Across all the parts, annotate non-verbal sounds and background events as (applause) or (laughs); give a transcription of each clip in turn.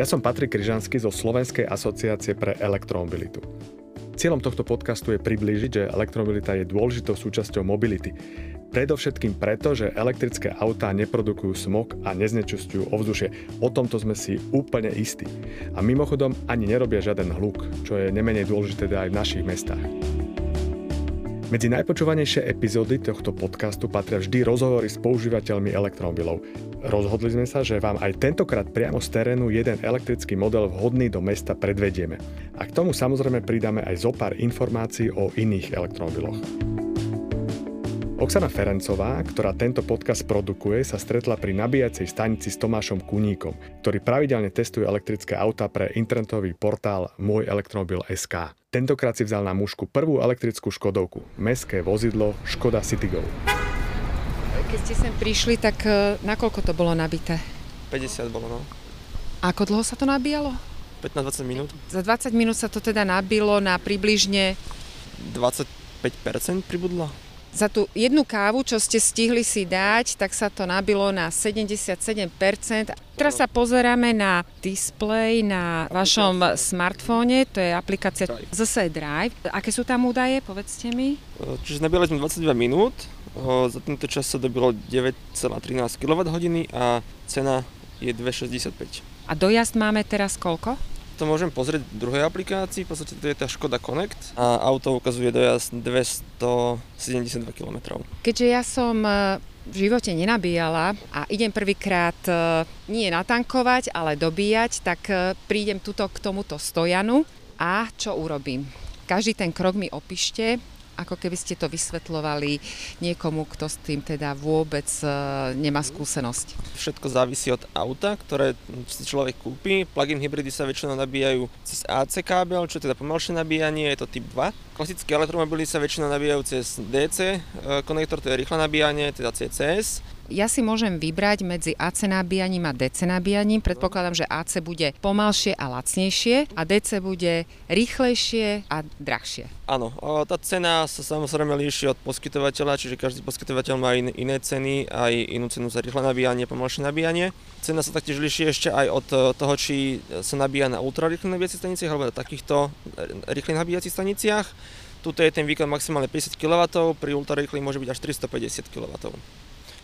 Ja som Patrik Kryžanský zo Slovenskej asociácie pre elektromobilitu. Cieľom tohto podcastu je priblížiť, že elektromobilita je dôležitou súčasťou mobility. Predovšetkým preto, že elektrické autá neprodukujú smog a neznečistujú ovzdušie. O tomto sme si úplne istí. A mimochodom ani nerobia žiaden hluk, čo je nemenej dôležité aj v našich mestách. Medzi najpočúvanejšie epizódy tohto podcastu patria vždy rozhovory s používateľmi elektromobilov. Rozhodli sme sa, že vám aj tentokrát priamo z terénu jeden elektrický model vhodný do mesta predvedieme. A k tomu samozrejme pridáme aj zo pár informácií o iných elektromobiloch. Oksana Ferencová, ktorá tento podcast produkuje, sa stretla pri nabíjacej stanici s Tomášom Kuníkom, ktorý pravidelne testuje elektrické auta pre internetový portál Môj elektromobil SK. Tentokrát si vzal na mužku prvú elektrickú Škodovku, mestské vozidlo Škoda Citigo. Keď ste sem prišli, tak e, nakoľko to bolo nabité? 50 bolo, no. Ako dlho sa to nabíjalo? 15-20 minút. Za 20 minút sa to teda nabilo na približne 25% pribudlo. Za tú jednu kávu, čo ste stihli si dať, tak sa to nabilo na 77%. Teraz sa pozeráme na displej na vašom smartfóne, to je aplikácia ZSE Drive. Aké sú tam údaje, povedzte mi? E, Čiže nabíjali sme 22 minút, o, za tento čas sa dobilo 9,13 kWh a cena je 2,65. A dojazd máme teraz koľko? To môžem pozrieť v druhej aplikácii, v podstate to je tá Škoda Connect a auto ukazuje dojazd 272 km. Keďže ja som e, v živote nenabíjala a idem prvýkrát e, nie natankovať, ale dobíjať, tak e, prídem tuto k tomuto stojanu a čo urobím? Každý ten krok mi opíšte, ako keby ste to vysvetľovali niekomu, kto s tým teda vôbec e, nemá skúsenosť. Všetko závisí od auta, ktoré si človek kúpi. Plug-in hybridy sa väčšinou nabíjajú cez AC kábel, čo je teda pomalšie nabíjanie, je to typ 2. Klasické elektromobily sa väčšinou nabíjajú cez DC e, konektor, to je rýchle nabíjanie, teda CCS. Ja si môžem vybrať medzi AC nabíjaním a DC nabíjaním. Predpokladám, že AC bude pomalšie a lacnejšie a DC bude rýchlejšie a drahšie. Áno, tá cena sa samozrejme líši od poskytovateľa, čiže každý poskytovateľ má in, iné ceny, aj inú cenu za rýchle nabíjanie, pomalšie nabíjanie. Cena sa taktiež líši ešte aj od e, toho, či sa nabíja na ultrarýchlych nabíjacích staniciach alebo na takýchto e, rýchlych nabíjacích staniciach. Tuto je ten výkon maximálne 50 kW, pri ultrarýchlych môže byť až 350 kW.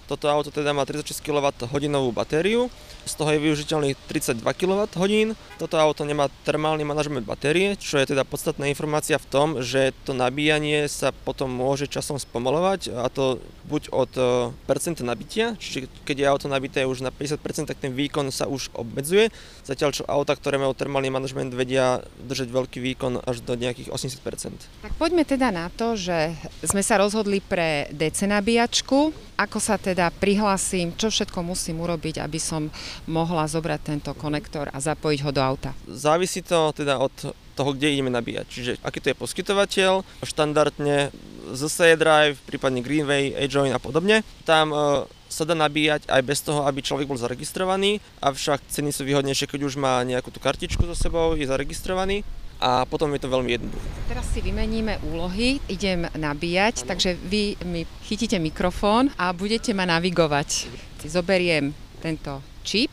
Toto auto teda má 36 kWh batériu, z toho je využiteľných 32 kWh. Toto auto nemá termálny manažment batérie, čo je teda podstatná informácia v tom, že to nabíjanie sa potom môže časom spomalovať a to buď od e, percenta nabitia, čiže keď je auto nabité už na 50%, tak ten výkon sa už obmedzuje, zatiaľ čo auta, ktoré majú termálny manažment, vedia držať veľký výkon až do nejakých 80%. Tak poďme teda na to, že sme sa rozhodli pre DC nabíjačku. Ako sa teda prihlasím, čo všetko musím urobiť, aby som mohla zobrať tento konektor a zapojiť ho do auta? Závisí to teda od toho, kde ideme nabíjať. Čiže aký to je poskytovateľ, štandardne ZSE Drive, prípadne Greenway, A-Join a podobne. Tam e, sa dá nabíjať aj bez toho, aby človek bol zaregistrovaný, avšak ceny sú výhodnejšie, keď už má nejakú tú kartičku so sebou, je zaregistrovaný a potom je to veľmi jednoduché. Teraz si vymeníme úlohy, idem nabíjať, takže vy mi chytíte mikrofón a budete ma navigovať. Zoberiem tento čip,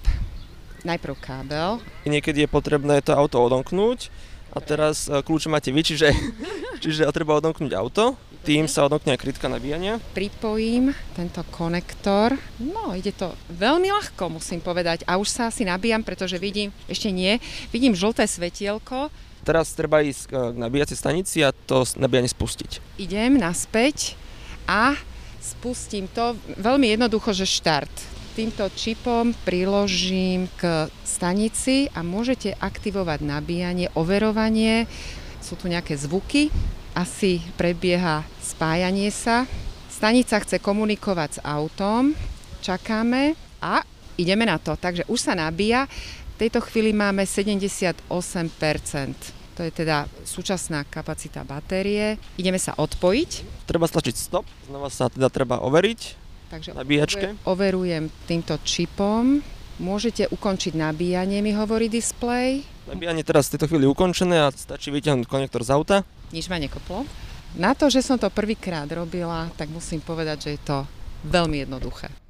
najprv kábel, Niekedy je potrebné to auto odomknúť a teraz e, kľúče máte vy, čiže, (laughs) čiže treba odomknúť auto. Tým sa odomkne aj krytka nabíjania. pripojím tento konektor. No, ide to veľmi ľahko, musím povedať. A už sa asi nabíjam, pretože vidím, ešte nie, vidím žlté svetielko. Teraz treba ísť e, k nabíjacej stanici a to nabíjanie spustiť. Idem naspäť a spustím to. Veľmi jednoducho, že štart. Týmto čipom priložím k stanici a môžete aktivovať nabíjanie, overovanie. Sú tu nejaké zvuky, asi prebieha spájanie sa. Stanica chce komunikovať s autom, čakáme a ideme na to. Takže už sa nabíja. V tejto chvíli máme 78%. To je teda súčasná kapacita batérie. Ideme sa odpojiť. Treba stlačiť stop, znova sa teda treba overiť. Takže Nabíjačke. overujem týmto čipom. Môžete ukončiť nabíjanie, mi hovorí displej. Nabíjanie teraz v tejto chvíli ukončené a stačí vyťahnuť konektor z auta. Nič ma nekoplo. Na to, že som to prvýkrát robila, tak musím povedať, že je to veľmi jednoduché.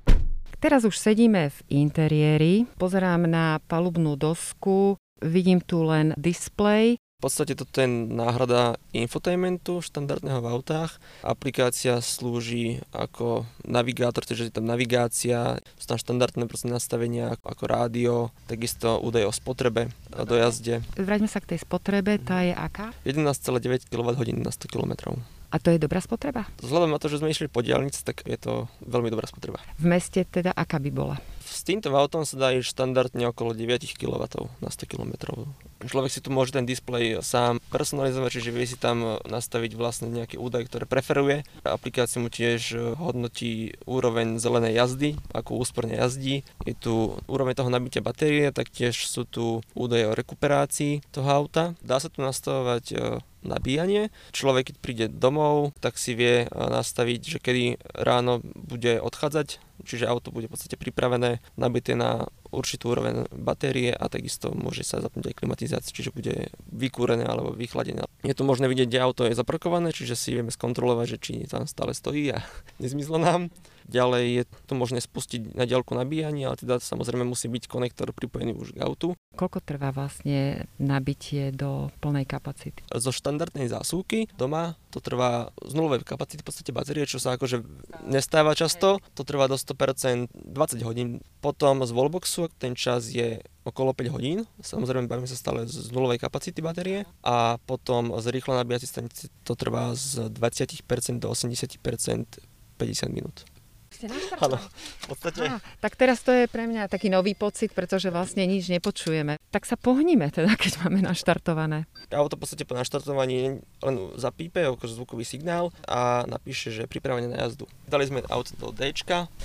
Teraz už sedíme v interiéri, pozerám na palubnú dosku, vidím tu len displej, V podstate toto je náhrada infotainmentu štandardného v autách. Aplikácia slúži ako navigátor, takže je tam navigácia, sú tam štandardné nastavenia ako rádio, takisto údaje o spotrebe a dojazde. Vráťme sa k tej spotrebe, tá je aká? 11,9 kWh na 100 km. A to je dobrá spotreba? Vzhľadom na to, že sme išli po diálnici, tak je to veľmi dobrá spotreba. V meste teda aká by bola? S týmto autom sa dá ísť štandardne okolo 9 kW na 100 km. Človek si tu môže ten displej sám personalizovať, čiže vie si tam nastaviť vlastne nejaký údaj, ktoré preferuje. Aplikácia mu tiež hodnotí úroveň zelenej jazdy, ako úsporne jazdí. Je tu úroveň toho nabitia batérie, taktiež sú tu údaje o rekuperácii toho auta. Dá sa tu nastavovať e, nabíjanie. Človek, keď príde domov, tak si vie e, nastaviť, že kedy ráno bude odchádzať, čiže auto bude v podstate pripravené, nabité na určitú úroveň batérie a takisto môže sa zapnúť aj klimatizácia, čiže bude vykúrené alebo vychladené. Je tu možné vidieť, kde auto je zaparkované, čiže si vieme skontrolovať, že či tam stále stojí a (laughs) nezmizlo nám. Ďalej je to možné spustiť na diaľku nabíjanie, ale teda samozrejme musí byť konektor pripojený už k autu. Koľko trvá vlastne nabitie do plnej kapacity? Zo štandardnej zásuvky doma to trvá z nulovej kapacity v podstate batérie, čo sa akože nestáva často, to trvá do 100% 20 hodín. Potom z wallboxu ten čas je okolo 5 hodín, samozrejme bavíme sa stále z nulovej kapacity batérie a potom z rýchlo nabíjacej stanice to trvá z 20% do 80% 50 minút. Áno, v podstate. Á, tak teraz to je pre mňa taký nový pocit, pretože vlastne nič nepočujeme. Tak sa pohníme teda, keď máme naštartované. Auto v podstate po naštartovaní len zapípe ako zvukový signál a napíše, že je pripravené na jazdu. Dali sme auto do D.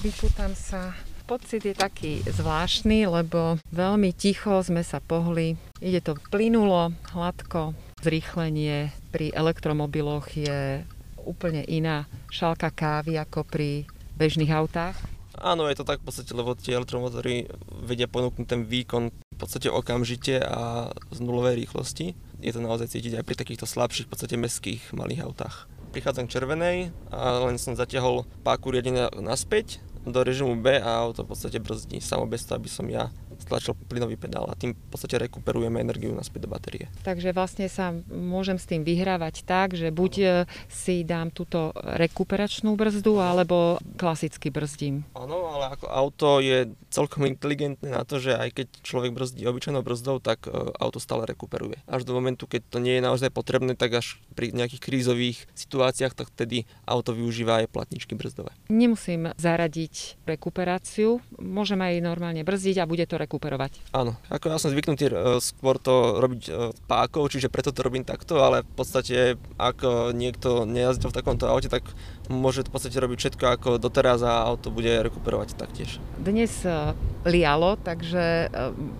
Vypútam sa. Pocit je taký zvláštny, lebo veľmi ticho sme sa pohli. Ide to plynulo, hladko. Zrýchlenie pri elektromobiloch je úplne iná šálka kávy ako pri bežných autách? Áno, je to tak v podstate, lebo tie elektromotory vedia ponúknuť ten výkon v podstate okamžite a z nulovej rýchlosti. Je to naozaj cítiť aj pri takýchto slabších, v podstate mestských malých autách. Prichádzam k červenej a len som zatiahol páku riadenia naspäť do režimu B a auto v podstate brzdí. Samo bez toho, aby som ja stlačil plynový pedál a tým v podstate rekuperujeme energiu naspäť do batérie. Takže vlastne sa môžem s tým vyhrávať tak, že buď e, si dám túto rekuperačnú brzdu, alebo klasicky brzdím. Áno, ale ako auto je celkom inteligentné na to, že aj keď človek brzdí obyčajnou brzdou, tak e, auto stále rekuperuje. Až do momentu, keď to nie je naozaj potrebné, tak až pri nejakých krízových situáciách, tak vtedy auto využíva aj platničky brzdové. Nemusím zaradiť rekuperáciu, môžem aj normálne brzdiť a bude to rekuperovať. Áno, ako ja som zvyknutý e, skôr to robiť e, pákou, čiže preto to robím takto, ale v podstate ak e, niekto nejazdil v takomto aute, tak môže v podstate robiť všetko ako doteraz a auto bude rekuperovať taktiež. Dnes lialo, takže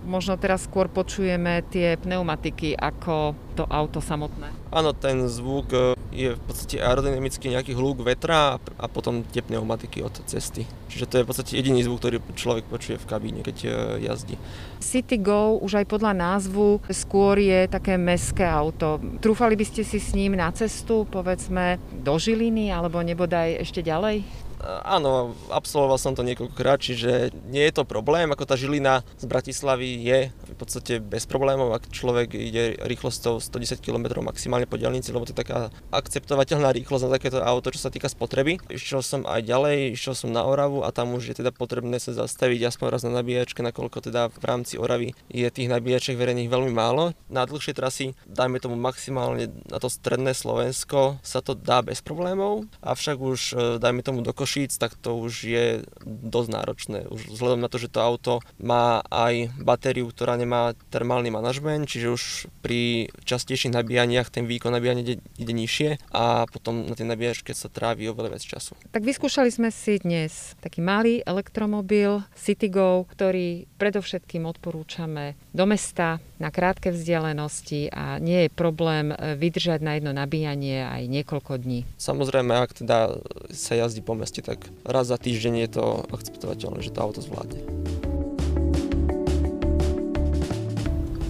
možno teraz skôr počujeme tie pneumatiky ako to auto samotné. Áno, ten zvuk je v podstate aerodynamický nejaký hluk vetra a potom tie pneumatiky od cesty. Čiže to je v podstate jediný zvuk, ktorý človek počuje v kabíne, keď jazdí. City Go už aj podľa názvu skôr je také mestské auto. Trúfali by ste si s ním na cestu, povedzme, do Žiliny alebo nebodaj ešte ďalej? Áno, absolvoval som to niekoľkokrát, čiže nie je to problém, ako tá Žilina z Bratislavy je v podstate bez problémov, ak človek ide rýchlosťou 110 km maximálne po diaľnici, lebo to je taká akceptovateľná rýchlosť na takéto auto, čo sa týka spotreby. Išiel som aj ďalej, išiel som na Oravu a tam už je teda potrebné sa zastaviť aspoň raz na nabíjačke, nakoľko teda v rámci Oravy je tých nabíjačiek verejných veľmi málo. Na dlhšie trasy, dajme tomu maximálne na to stredné Slovensko, sa to dá bez problémov, avšak už dajme tomu do Koš Košíc, tak to už je dosť náročné. Už vzhľadom na to, že to auto má aj batériu, ktorá nemá termálny manažment, čiže už pri častejších nabíjaniach ten výkon nabíjania ide, ide nižšie a potom na tej nabíjačke sa trávi oveľa viac času. Tak vyskúšali sme si dnes taký malý elektromobil CityGo, ktorý predovšetkým odporúčame do mesta na krátke vzdialenosti a nie je problém e, vydržať na jedno nabíjanie aj niekoľko dní. Samozrejme, ak teda sa jazdí po meste, tak raz za týždeň je to akceptovateľné, že to auto zvládne.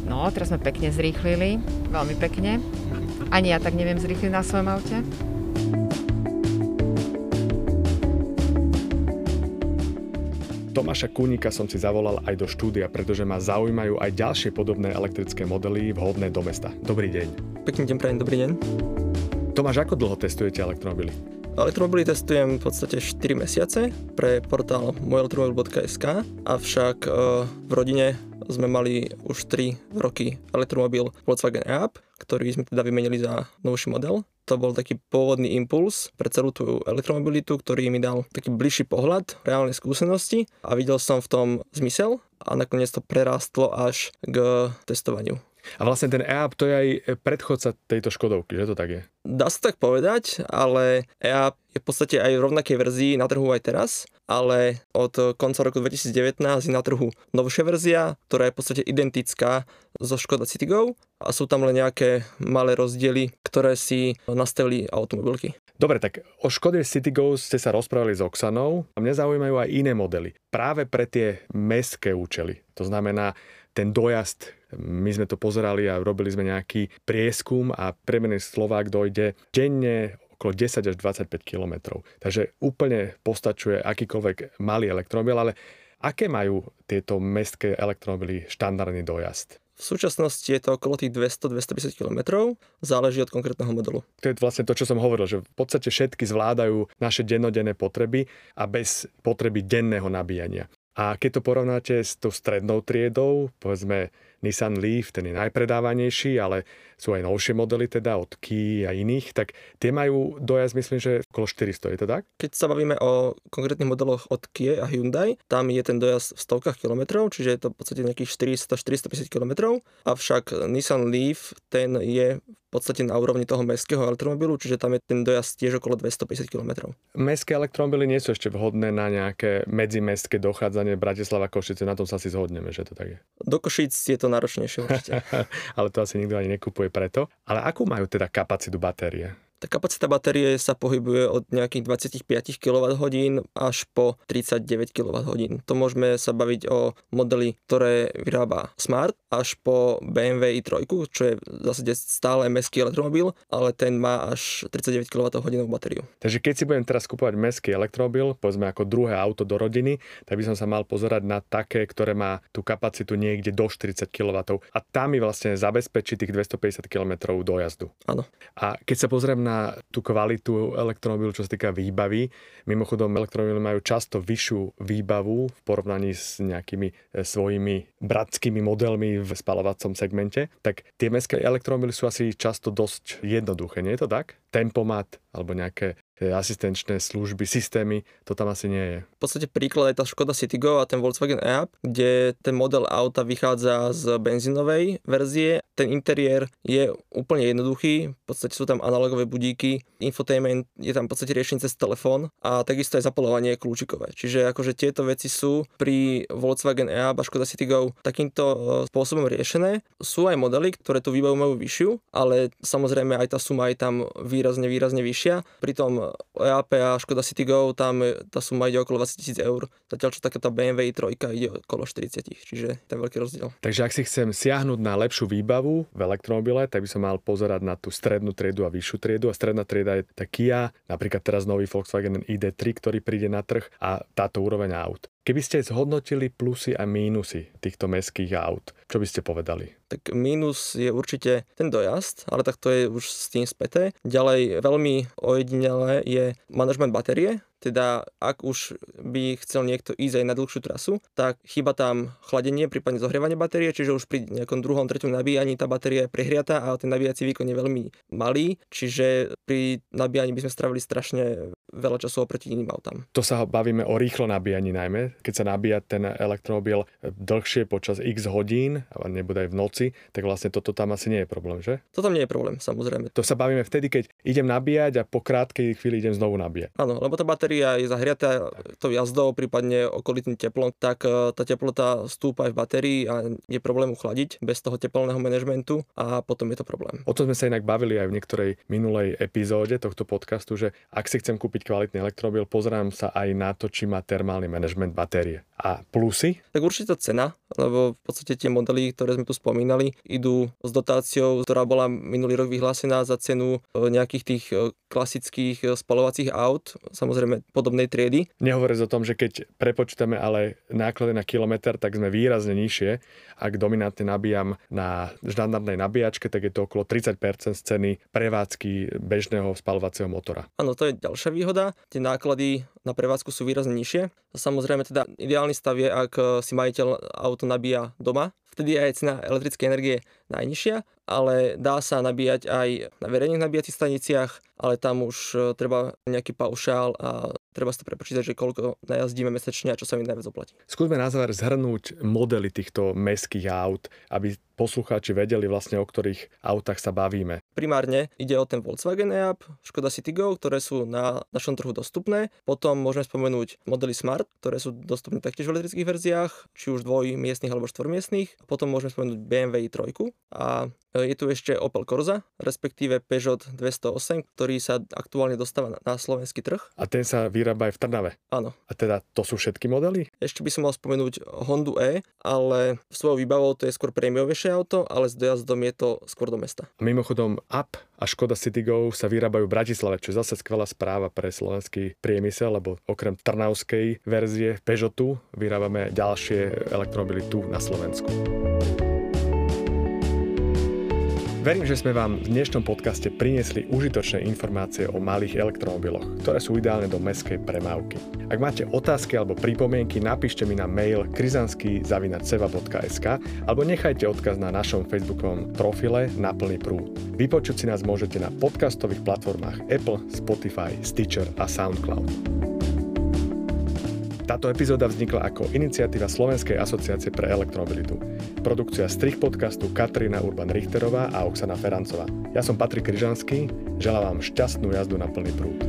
No, teraz sme pekne zrýchlili, veľmi pekne. Ani ja tak neviem zrýchliť na svojom aute. Tomáša Kúnika som si zavolal aj do štúdia, pretože ma zaujímajú aj ďalšie podobné elektrické modely vhodné do mesta. Dobrý deň. Pekný deň, prajem, dobrý deň. Tomáš, ako dlho testujete elektromobily? Elektromobily testujem v podstate 4 mesiace pre portál mojelektromobil.sk, avšak e, v rodine sme mali už 3 roky elektromobil Volkswagen e ktorý sme teda vymenili za novší model to bol taký pôvodný impuls pre celú tú elektromobilitu, ktorý mi dal taký bližší pohľad, reálnej skúsenosti a videl som v tom zmysel a nakoniec to prerástlo až k testovaniu. A vlastne ten EAP to je aj predchodca tejto Škodovky, že to tak je? Dá sa tak povedať, ale EAP je v podstate aj v rovnakej verzii na trhu aj teraz, ale od konca roku 2019 je na trhu novšia verzia, ktorá je v podstate identická zo Škoda Citigo a sú tam len nejaké malé rozdiely, ktoré si nastavili automobilky. Dobre, tak o Škode Citigo ste sa rozprávali s Oxanou a mňa zaujímajú aj iné modely. Práve pre tie mestské účely. To znamená, ten dojazd, my sme to pozerali a robili sme nejaký prieskum a premený Slovák dojde denne okolo 10 až 25 km. Takže úplne postačuje akýkoľvek malý elektromobil, ale aké majú tieto mestské elektromobily štandardný dojazd? V súčasnosti je to okolo tých 200-250 km, záleží od konkrétneho modelu. To je vlastne to, čo som hovoril, že v podstate všetky zvládajú naše dennodenné potreby a bez potreby denného nabíjania. A keď to porovnáte s tou strednou triedou, povedzme Nissan Leaf, ten je najpredávanejší, ale sú aj novšie modely teda od Kia a iných, tak tie majú dojazd myslím, že okolo 400, je to tak? Keď sa bavíme o konkrétnych modeloch od Kia a Hyundai, tam je ten dojazd v stovkách kilometrov, čiže je to v podstate nejakých 400-450 kilometrov, avšak Nissan Leaf, ten je v podstate na úrovni toho mestského elektromobilu, čiže tam je ten dojazd tiež okolo 250 km. Mestské elektromobily nie sú ešte vhodné na nejaké medzimestské dochádzanie Bratislava Košice, na tom sa si zhodneme, že to tak je. Do Košic je to náročnejšie určite. (laughs) Ale to asi nikto ani nekupuje preto. Ale akú majú teda kapacitu batérie? Tá kapacita batérie sa pohybuje od nejakých 25 kWh až po 39 kWh. To môžeme sa baviť o modeli, ktoré vyrába Smart, až po BMW i3, čo je v zásade stále mestský elektromobil, ale ten má až 39 kWh batériu. Takže keď si budem teraz kupovať mestský elektromobil, povedzme ako druhé auto do rodiny, tak by som sa mal pozerať na také, ktoré má tú kapacitu niekde do 40 kW. A tam mi vlastne zabezpečí tých 250 km dojazdu. Áno. A keď sa pozriem na tú kvalitu elektromobilu, čo sa týka výbavy. Mimochodom, elektromobily majú často vyššiu výbavu v porovnaní s nejakými e, svojimi bratskými modelmi v spalovacom segmente. Tak tie mestské elektromobily sú asi často dosť jednoduché, nie je to tak? Tempomat alebo nejaké asistenčné služby, systémy, to tam asi nie je. V podstate príklad je tá Škoda Citigo a ten Volkswagen e kde ten model auta vychádza z benzínovej verzie. Ten interiér je úplne jednoduchý, v podstate sú tam analogové budíky, infotainment je tam v podstate riešenie cez telefón a takisto aj zapalovanie kľúčikové. Čiže akože tieto veci sú pri Volkswagen e a Škoda Citigo takýmto e, spôsobom riešené. Sú aj modely, ktoré tú výbavu majú vyššiu, ale samozrejme aj tá suma je tam výrazne, výrazne vyššia. Pritom EAP a Škoda Citigo, tam tá suma ide okolo 20 tisíc eur, zatiaľ čo taká tá BMW i3 ide okolo 40, čiže je veľký rozdiel. Takže ak si chcem siahnuť na lepšiu výbavu v elektromobile, tak by som mal pozerať na tú strednú triedu a vyššiu triedu a stredná trieda je tá Kia, napríklad teraz nový Volkswagen ID3, ktorý príde na trh a táto úroveň aut. Keby ste zhodnotili plusy a mínusy týchto mestských aut, čo by ste povedali? Tak mínus je určite ten dojazd, ale tak to je už s tým späté. Ďalej veľmi ojedinelé je manažment batérie, teda ak už by chcel niekto ísť aj na dlhšiu trasu, tak chyba tam chladenie, prípadne zohrievanie batérie, čiže už pri nejakom druhom, treťom nabíjaní tá batéria je prehriatá a ten nabíjací výkon je veľmi malý, čiže pri nabíjaní by sme stravili strašne veľa času oproti iným autám. To sa bavíme o rýchlo nabíjaní najmä. Keď sa nabíja ten elektromobil dlhšie počas x hodín, nebude aj v noci, tak vlastne toto tam asi nie je problém, že? To tam nie je problém, samozrejme. To sa bavíme vtedy, keď idem nabíjať a po krátkej chvíli idem znovu nabíjať. Áno, lebo tá batéria je zahriatá tou jazdou, prípadne okolitým teplom, tak e, tá teplota stúpa aj v batérii a je problém uchladiť bez toho teplného manažmentu a potom je to problém. O tom sme sa inak bavili aj v niektorej minulej epizóde tohto podcastu, že ak si chcem kúpiť kvalitný elektromobil, pozerám sa aj na to, či má termálny manažment batérie. A plusy? Tak určite cena, lebo v podstate tie modely, ktoré sme tu spomínali, idú s dotáciou, ktorá bola minulý rok vyhlásená za cenu e, nejakých tých e, klasických spalovacích aut, samozrejme podobnej triedy. Nehovoriac o tom, že keď prepočítame ale náklady na kilometr, tak sme výrazne nižšie. Ak dominantne nabíjam na štandardnej nabíjačke, tak je to okolo 30% z ceny prevádzky bežného spalovacieho motora. Áno, to je ďalšia výhoda. Tie náklady na prevádzku sú výrazne nižšie. Samozrejme teda ideálny stav je, ak si majiteľ auto nabíja doma, vtedy aj cena elektrickej energie najnižšia, ale dá sa nabíjať aj na verejných nabíjacích staniciach, ale tam už e, treba nejaký paušál a treba si to prepočítať, že koľko najazdíme mesačne a čo sa mi najviac oplatí. Skúsme na záver zhrnúť modely týchto mestských aut, aby poslucháči vedeli vlastne, o ktorých autách sa bavíme. Primárne ide o ten Volkswagen e-up, Škoda Citigo, ktoré sú na našom trhu dostupné. Potom môžeme spomenúť modely Smart, ktoré sú dostupné taktiež v elektrických verziách, či už dvojmiestných alebo štvormiestných. Potom môžeme spomenúť BMW i3 a e, je tu ešte Opel Corsa, respektíve Peugeot 208, ktorý sa aktuálne dostáva na slovenský trh. A ten sa vyrába aj v Trnave. Áno. A teda to sú všetky modely? Ešte by som mal spomenúť Hondu E, ale svojou výbavou to je skôr prémiovejšie auto, ale s dojazdom je to skôr do mesta. Mimochodom, Up a Škoda Citigo sa vyrábajú v Bratislave, čo je zase skvelá správa pre slovenský priemysel, lebo okrem trnavskej verzie Peugeotu vyrábame ďalšie elektromobily tu na Slovensku. Verím, že sme vám v dnešnom podcaste priniesli užitočné informácie o malých elektromobiloch, ktoré sú ideálne do meskej premávky. Ak máte otázky alebo pripomienky, napíšte mi na mail krizansky.seva.sk alebo nechajte odkaz na našom facebookovom profile na plný prúd. Vypočuť si nás môžete na podcastových platformách Apple, Spotify, Stitcher a SoundCloud. Táto epizóda vznikla ako iniciatíva Slovenskej asociácie pre elektromobilitu. Produkcia strich podcastu Katrina Urban-Richterová a Oksana Ferancová. Ja som Patrik Kryžanský, želám vám šťastnú jazdu na plný prúd.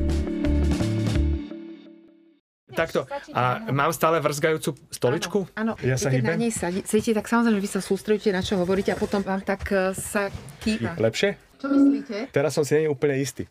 Takto. A mám stále vrzgajúcu stoličku? Áno, Ja sa keď hýbem? na nej sedíte, tak samozrejme vy sa sústredíte na čo hovoríte a potom vám tak eh, sa kýva. Lepšie? Čo myslíte? Teraz som si nie úplne istý.